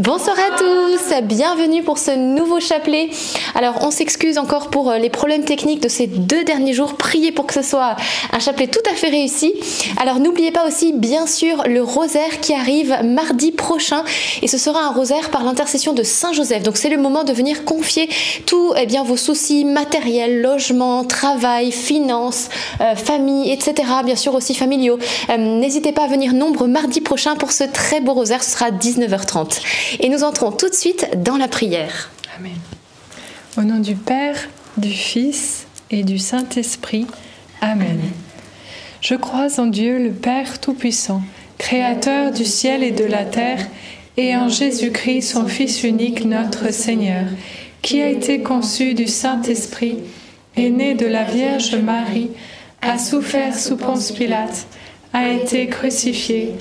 Bonsoir à tous, bienvenue pour ce nouveau chapelet. Alors on s'excuse encore pour euh, les problèmes techniques de ces deux derniers jours. Priez pour que ce soit un chapelet tout à fait réussi. Alors n'oubliez pas aussi bien sûr le rosaire qui arrive mardi prochain et ce sera un rosaire par l'intercession de Saint Joseph. Donc c'est le moment de venir confier tous eh bien, vos soucis matériels, logement, travail, finances, euh, famille, etc. Bien sûr aussi familiaux. Euh, n'hésitez pas à venir nombre mardi prochain pour ce très beau rosaire. Ce sera à 19h30. Et nous entrons tout de suite dans la prière. Amen. Au nom du Père, du Fils et du Saint-Esprit. Amen. Je crois en Dieu, le Père Tout-Puissant, Créateur du ciel et de la terre, et en Jésus-Christ, son Fils unique, notre Seigneur, qui a été conçu du Saint-Esprit, est né de la Vierge Marie, a souffert sous Ponce Pilate, a été crucifié,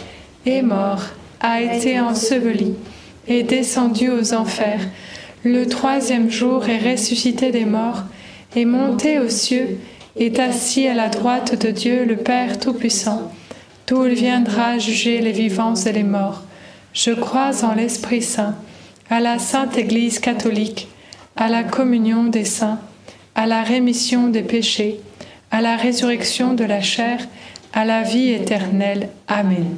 est mort, a été enseveli est descendu aux enfers, le troisième jour est ressuscité des morts, est monté aux cieux, est assis à la droite de Dieu le Père Tout-Puissant, d'où il viendra juger les vivants et les morts. Je crois en l'Esprit Saint, à la Sainte Église catholique, à la communion des saints, à la rémission des péchés, à la résurrection de la chair, à la vie éternelle. Amen.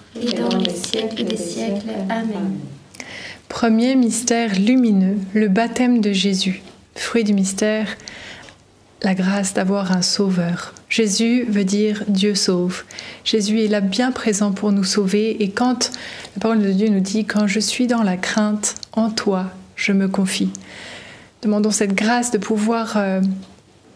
et dans les siècles des siècles. Amen. Premier mystère lumineux, le baptême de Jésus. Fruit du mystère, la grâce d'avoir un sauveur. Jésus veut dire Dieu sauve. Jésus est là bien présent pour nous sauver et quand la parole de Dieu nous dit quand je suis dans la crainte, en toi, je me confie. Demandons cette grâce de pouvoir euh,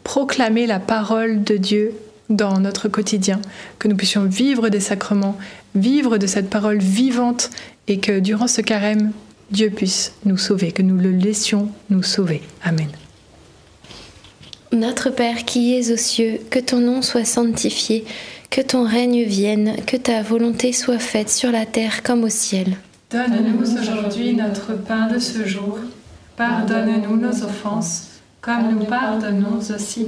proclamer la parole de Dieu dans notre quotidien, que nous puissions vivre des sacrements, vivre de cette parole vivante et que durant ce carême, Dieu puisse nous sauver, que nous le laissions nous sauver. Amen. Notre Père qui es aux cieux, que ton nom soit sanctifié, que ton règne vienne, que ta volonté soit faite sur la terre comme au ciel. Donne-nous aujourd'hui notre pain de ce jour. Pardonne-nous nos offenses, comme nous pardonnons aussi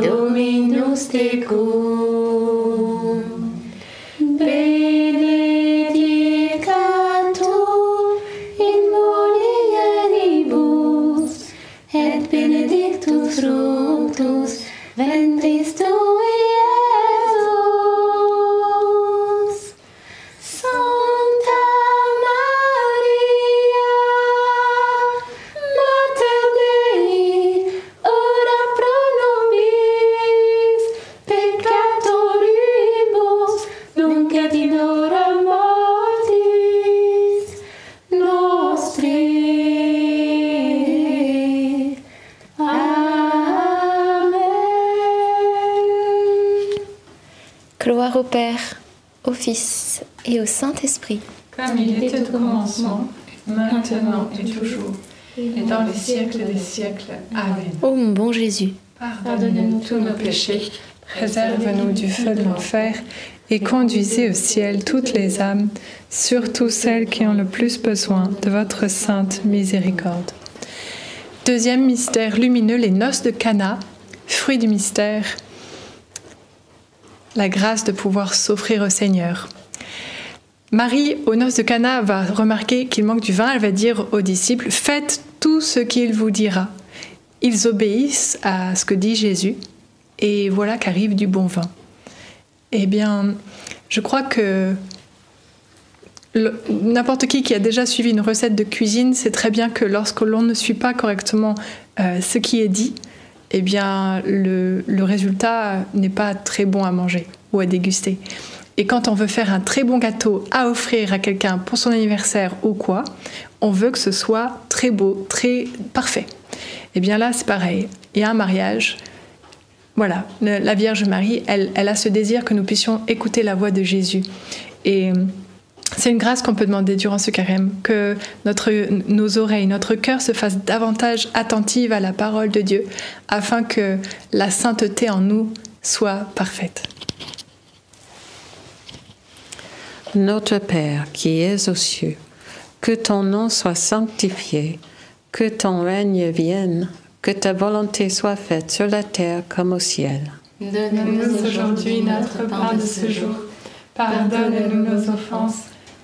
Dominus tecum. Gloire au Père, au Fils et au Saint-Esprit. Comme il était au commencement, maintenant et toujours, et dans les siècles des siècles. Amen. Ô mon bon Jésus, Pardonne-nous tous nos péchés, préserve-nous du feu de l'enfer, et conduisez au ciel toutes les âmes, surtout celles qui ont le plus besoin de votre sainte miséricorde. Deuxième mystère lumineux, les noces de Cana, fruit du mystère, la grâce de pouvoir s'offrir au Seigneur. Marie, aux noces de Cana, va remarquer qu'il manque du vin. Elle va dire aux disciples Faites tout ce qu'il vous dira. Ils obéissent à ce que dit Jésus, et voilà qu'arrive du bon vin. Eh bien, je crois que n'importe qui qui a déjà suivi une recette de cuisine sait très bien que lorsque l'on ne suit pas correctement euh, ce qui est dit, eh bien, le, résultat n'est pas très bon à manger ou à déguster. Et quand on veut faire un très bon gâteau à offrir à quelqu'un pour son anniversaire ou quoi, on veut que ce soit très beau, très parfait. Et bien là, c'est pareil. A un mariage. Voilà, la Vierge Marie, elle, elle a ce désir que nous puissions écouter la voix de Jésus. Et c'est une grâce qu'on peut demander durant ce carême, que notre, nos oreilles, notre cœur se fassent davantage attentives à la parole de Dieu, afin que la sainteté en nous soit parfaite. Notre Père qui es aux cieux, que ton nom soit sanctifié, que ton règne vienne, que ta volonté soit faite sur la terre comme au ciel. Donne-nous aujourd'hui notre pain de ce jour. Pardonne-nous nos offenses,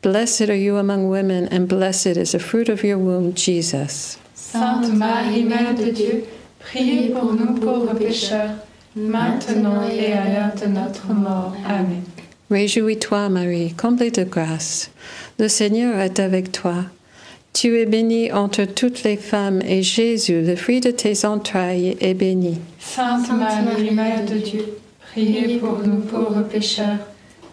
Blessed are you among women, and blessed is the fruit of your womb, Jesus. Sainte Marie, Mère de Dieu, priez pour nous pauvres pécheurs, maintenant et à l'heure de notre mort. Amen. Réjouis-toi, Marie, comblée de grâce. Le Seigneur est avec toi. Tu es bénie entre toutes les femmes, et Jésus, le fruit de tes entrailles, est béni. Sainte Marie, Mère de Dieu, priez pour nous pauvres pécheurs,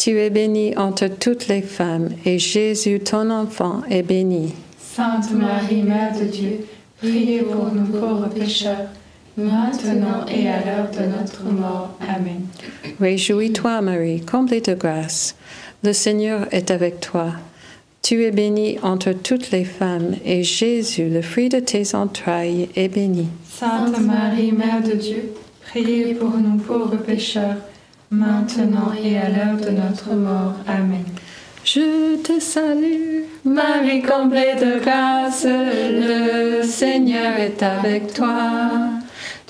Tu es bénie entre toutes les femmes, et Jésus, ton enfant, est béni. Sainte Marie, Mère de Dieu, priez pour nous pauvres pécheurs, maintenant et à l'heure de notre mort. Amen. Réjouis-toi, Marie, comblée de grâce. Le Seigneur est avec toi. Tu es bénie entre toutes les femmes, et Jésus, le fruit de tes entrailles, est béni. Sainte Marie, Mère de Dieu, priez pour nous pauvres pécheurs, maintenant et à l'heure de notre mort. Amen. Je te salue, Marie comblée de grâce, le Seigneur est avec toi.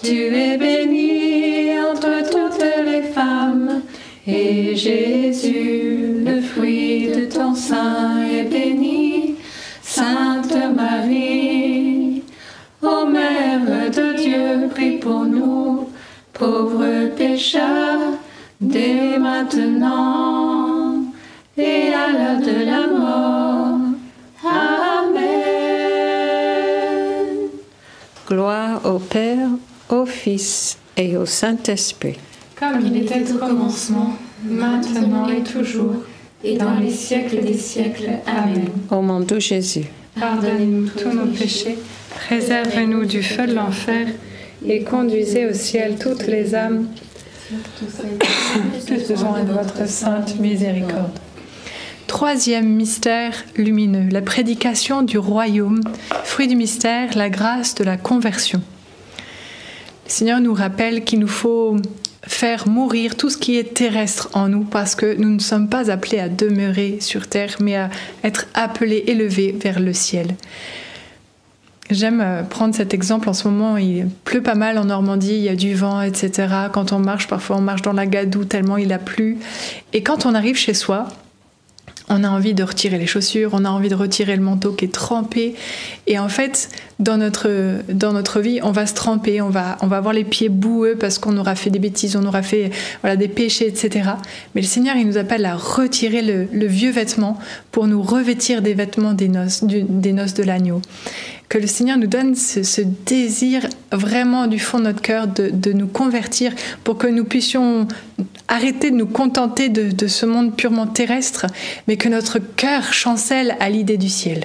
Tu es bénie entre toutes les femmes, et Jésus, le fruit de ton sein, est béni. Sainte Marie, ô Mère de Dieu, prie pour nous, pauvres pécheurs, dès maintenant et à l'heure de la mort. Amen. Gloire au Père, au Fils et au Saint-Esprit. Comme il était au commencement, maintenant et toujours, et dans les siècles des siècles. Amen. Au nom de Jésus. Pardonnez-nous tous nos péchés, préservez-nous du feu de l'enfer, et conduisez au ciel toutes les âmes, plus besoin de votre sainte miséricorde. Troisième mystère lumineux, la prédication du royaume. Fruit du mystère, la grâce de la conversion. Le Seigneur nous rappelle qu'il nous faut faire mourir tout ce qui est terrestre en nous parce que nous ne sommes pas appelés à demeurer sur terre mais à être appelés, élevés vers le ciel. J'aime euh, prendre cet exemple en ce moment, il pleut pas mal en Normandie, il y a du vent, etc. Quand on marche, parfois on marche dans la gadoue tellement il a plu. Et quand on arrive chez soi, on a envie de retirer les chaussures, on a envie de retirer le manteau qui est trempé. Et en fait, dans notre, dans notre vie, on va se tremper, on va, on va avoir les pieds boueux parce qu'on aura fait des bêtises, on aura fait voilà, des péchés, etc. Mais le Seigneur, il nous appelle à retirer le, vieux vêtement pour nous revêtir des vêtements des noces, des noces de l'agneau. Que le Seigneur nous donne ce, désir vraiment du fond de notre cœur de, de nous convertir pour que nous puissions arrêter de nous contenter de, de ce monde purement terrestre, mais que notre cœur chancelle à l'idée du ciel.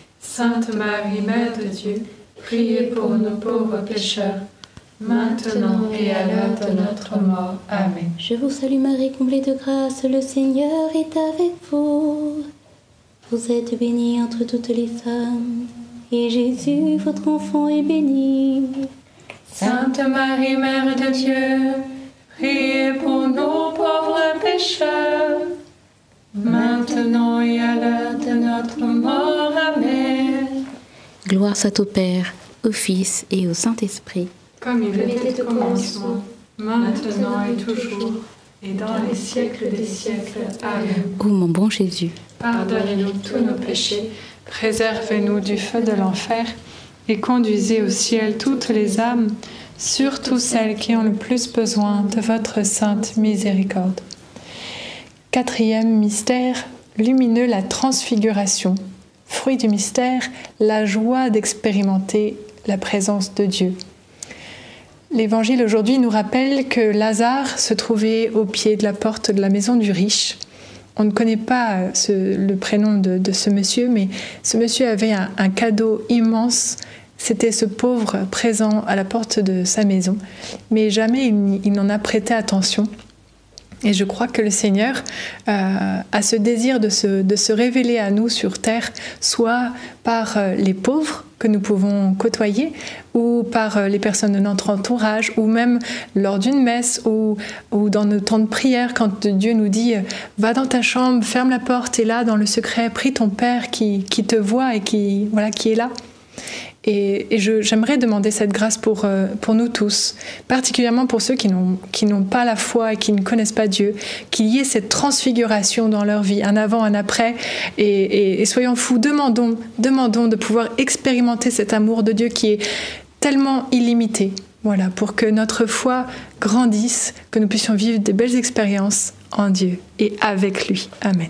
Sainte Marie, Mère de Dieu, priez pour nous pauvres pécheurs, maintenant et à l'heure de notre mort. Amen. Je vous salue Marie, comblée de grâce, le Seigneur est avec vous. Vous êtes bénie entre toutes les femmes, et Jésus, votre enfant, est béni. Sainte Marie, Mère de Dieu, priez pour nous pauvres pécheurs, maintenant et à l'heure de notre mort. Amen. Gloire soit au Père, au Fils et au Saint-Esprit. Comme il était au commencement, maintenant et toujours, et dans les siècles des siècles. Amen. Ô mon bon Jésus, Pardonnez-nous tous nos péchés, préservez-nous du feu de l'enfer, et conduisez au ciel toutes les âmes, surtout celles qui ont le plus besoin de votre sainte miséricorde. Quatrième mystère, lumineux la transfiguration. Fruit du mystère, la joie d'expérimenter la présence de Dieu. L'évangile aujourd'hui nous rappelle que Lazare se trouvait au pied de la porte de la maison du riche. On ne connaît pas ce- le prénom de, ce monsieur, mais ce monsieur avait un, cadeau immense. C'était ce pauvre présent à la porte de sa maison, mais jamais il n'en a prêté attention. Et je crois que le Seigneur euh, a ce désir de se, révéler à nous sur terre, soit par euh, les pauvres que nous pouvons côtoyer, ou par euh, les personnes de notre entourage, ou même lors d'une messe, ou, dans nos temps de prière, quand Dieu nous dit Va dans ta chambre, ferme la porte, et là, dans le secret, prie ton Père qui, qui te voit et qui, voilà, qui est là. Et, j'aimerais demander cette grâce pour, euh, pour nous tous, particulièrement pour ceux qui n'ont pas la foi et qui ne connaissent pas Dieu, qu'il y ait cette transfiguration dans leur vie, un avant, un après. Et, et- et soyons fous, demandons, demandons de pouvoir expérimenter cet amour de Dieu qui est tellement illimité. Voilà, pour que notre foi grandisse, que nous puissions vivre des belles expériences en Dieu et avec lui. Amen.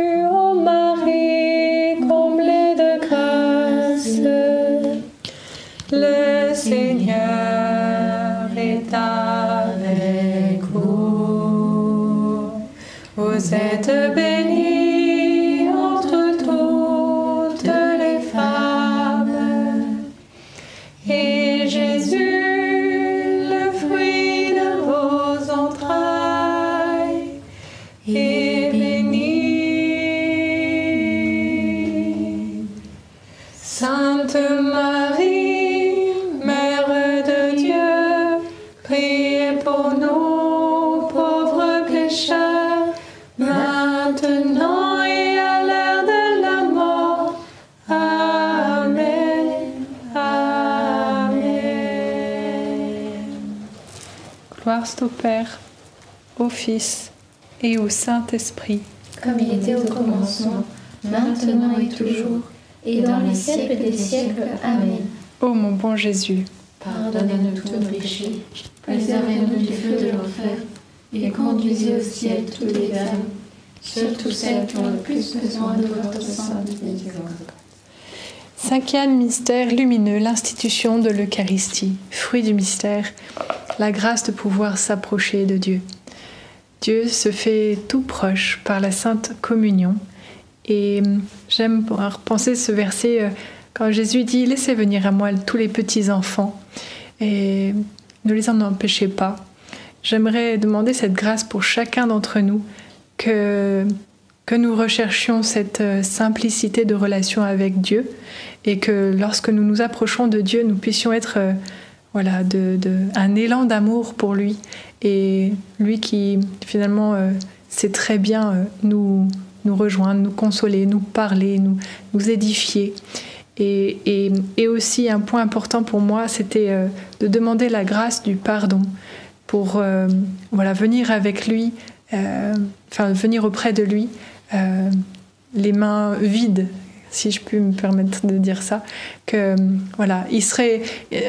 Vous êtes Gloire soit au Père, au Fils et au Saint-Esprit. Comme il était au commencement, maintenant et toujours, et dans les siècles des siècles. Amen. Ô mon bon Jésus, Pardonnez-nous tous nos péchés, préservez-nous du feu de l'enfer, et conduisez au ciel toutes les âmes, surtout celles qui ont le plus besoin de votre sainte miséricorde. Cinquième mystère lumineux, l'institution de l'Eucharistie. Fruit du mystère, la grâce de pouvoir s'approcher de Dieu. Dieu se fait tout proche par la Sainte Communion. Et hum, j'aime repenser ce verset euh, quand Jésus dit Laissez venir à moi tous les petits enfants et ne les en empêchez pas. J'aimerais demander cette grâce pour chacun d'entre nous que, que nous recherchions cette euh, simplicité de relation avec Dieu et que lorsque nous nous approchons de Dieu, nous puissions être euh, voilà, un élan d'amour pour lui et lui qui finalement euh, sait très bien euh, nous, nous rejoindre, nous consoler, nous parler, nous, nous édifier. Et, aussi un point important pour moi, c'était euh, de demander la grâce du pardon pour voilà, venir avec lui, enfin venir auprès de lui, les mains vides, si je puis me permettre de dire ça, que voilà, il serait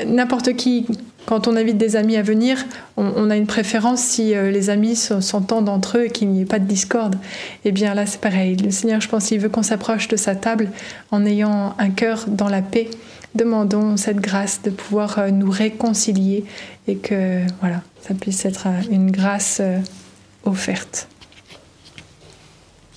n'importe qui quand on invite des amis à venir, on, a une préférence si euh, les amis s'entendent entre eux et qu'il n'y ait pas de discorde. Eh bien là, c'est pareil. Le Seigneur, je pense, il veut qu'on s'approche de sa table en ayant un cœur dans la paix. Demandons cette grâce de pouvoir euh, nous réconcilier et que voilà, ça puisse être euh, une grâce offerte.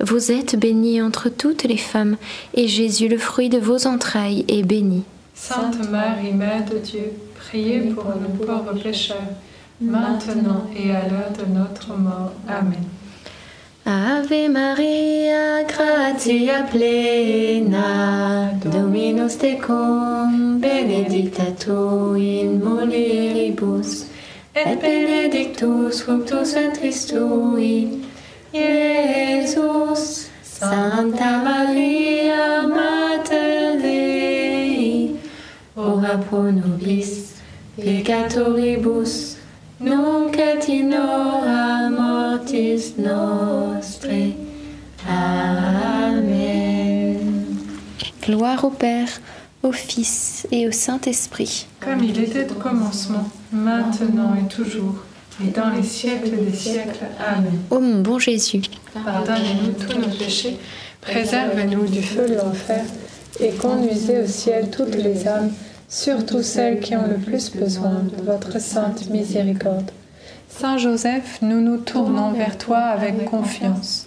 Vous êtes bénie entre toutes les femmes, et Jésus, le fruit de vos entrailles, est béni. Sainte Marie, Mère de Dieu, priez pour nous pauvres pécheurs, maintenant et à l'heure de notre mort. Amen. Ave Maria, gratia plena, Dominus tecum, benedicta tu in mulieribus, et benedictus fructus ventris tui, Iesus. Santa Maria, Mater Dei, ora pro nobis peccatoribus, nunc et in hora mortis nostre. Amen. Gloire au Père, au Fils et au Saint-Esprit. Comme il était au commencement, maintenant et toujours, et dans les siècles des siècles. Amen. Ô mon bon Jésus, Pardonnez-nous tous nos péchés, préservez-nous du feu de l'enfer, et conduisez au ciel toutes les âmes, surtout celles qui ont le plus besoin de votre sainte miséricorde. Saint Joseph, nous nous tournons vers toi avec confiance.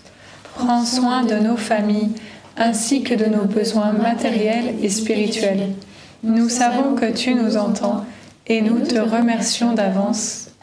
Prends soin de nos familles, ainsi que de nos besoins matériels et spirituels. Nous savons que tu nous entends, et nous te remercions d'avance.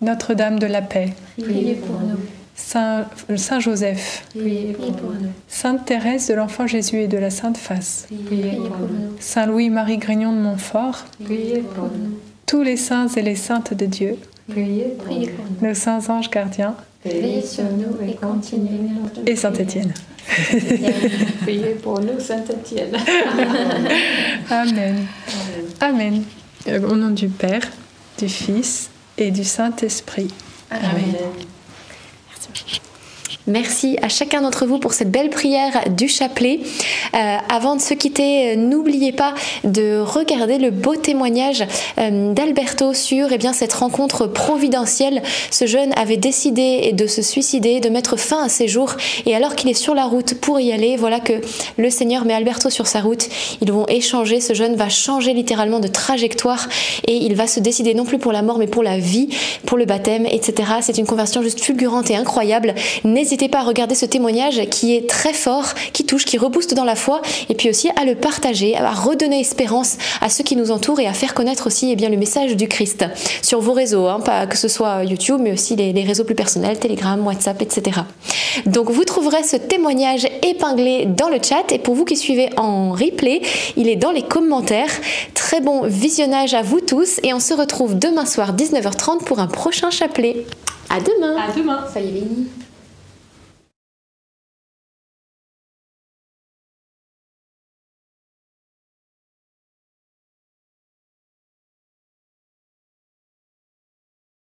Notre-Dame de la Paix, Priez pour nous. Saint, Saint Joseph, Priez pour nous. Sainte Thérèse de l'Enfant Jésus et de la Sainte Face, Priez pour nous. Saint Louis-Marie Grignon de Montfort, Priez pour nous. tous les saints et les saintes de Dieu, Priez pour nous. nos saints anges gardiens Veillez sur nous et continuez notre et Saint Étienne. Priez pour nous, Saint-Étienne. Amen. Amen. Euh, Au nom du Père, du Fils et du Saint-Esprit. Amen. Merci à chacun d'entre vous pour cette belle prière du chapelet. Euh, avant de se quitter, euh, n'oubliez pas de regarder le beau témoignage euh, d'Alberto sur eh bien, cette rencontre providentielle. Ce jeune avait décidé de se suicider, de mettre fin à ses jours. Et alors qu'il est sur la route pour y aller, voilà que le Seigneur met Alberto sur sa route. Ils vont échanger. Ce jeune va changer littéralement de trajectoire et il va se décider non plus pour la mort mais pour la vie, pour le baptême, etc. C'est une conversion juste fulgurante et incroyable. N'hésitez pas à regarder ce témoignage qui est très fort, qui touche, qui rebooste dans la foi, et puis aussi à le partager, à redonner espérance à ceux qui nous entourent et à faire connaître aussi eh bien, le message du Christ sur vos réseaux, hein, pas que ce soit YouTube, mais aussi les, les réseaux plus personnels, Telegram, WhatsApp, etc. Donc vous trouverez ce témoignage épinglé dans le chat, et pour vous qui suivez en replay, il est dans les commentaires. Très bon visionnage à vous tous, et on se retrouve demain soir 19h30 pour un prochain chapelet. À demain. À demain. Soyez bénis.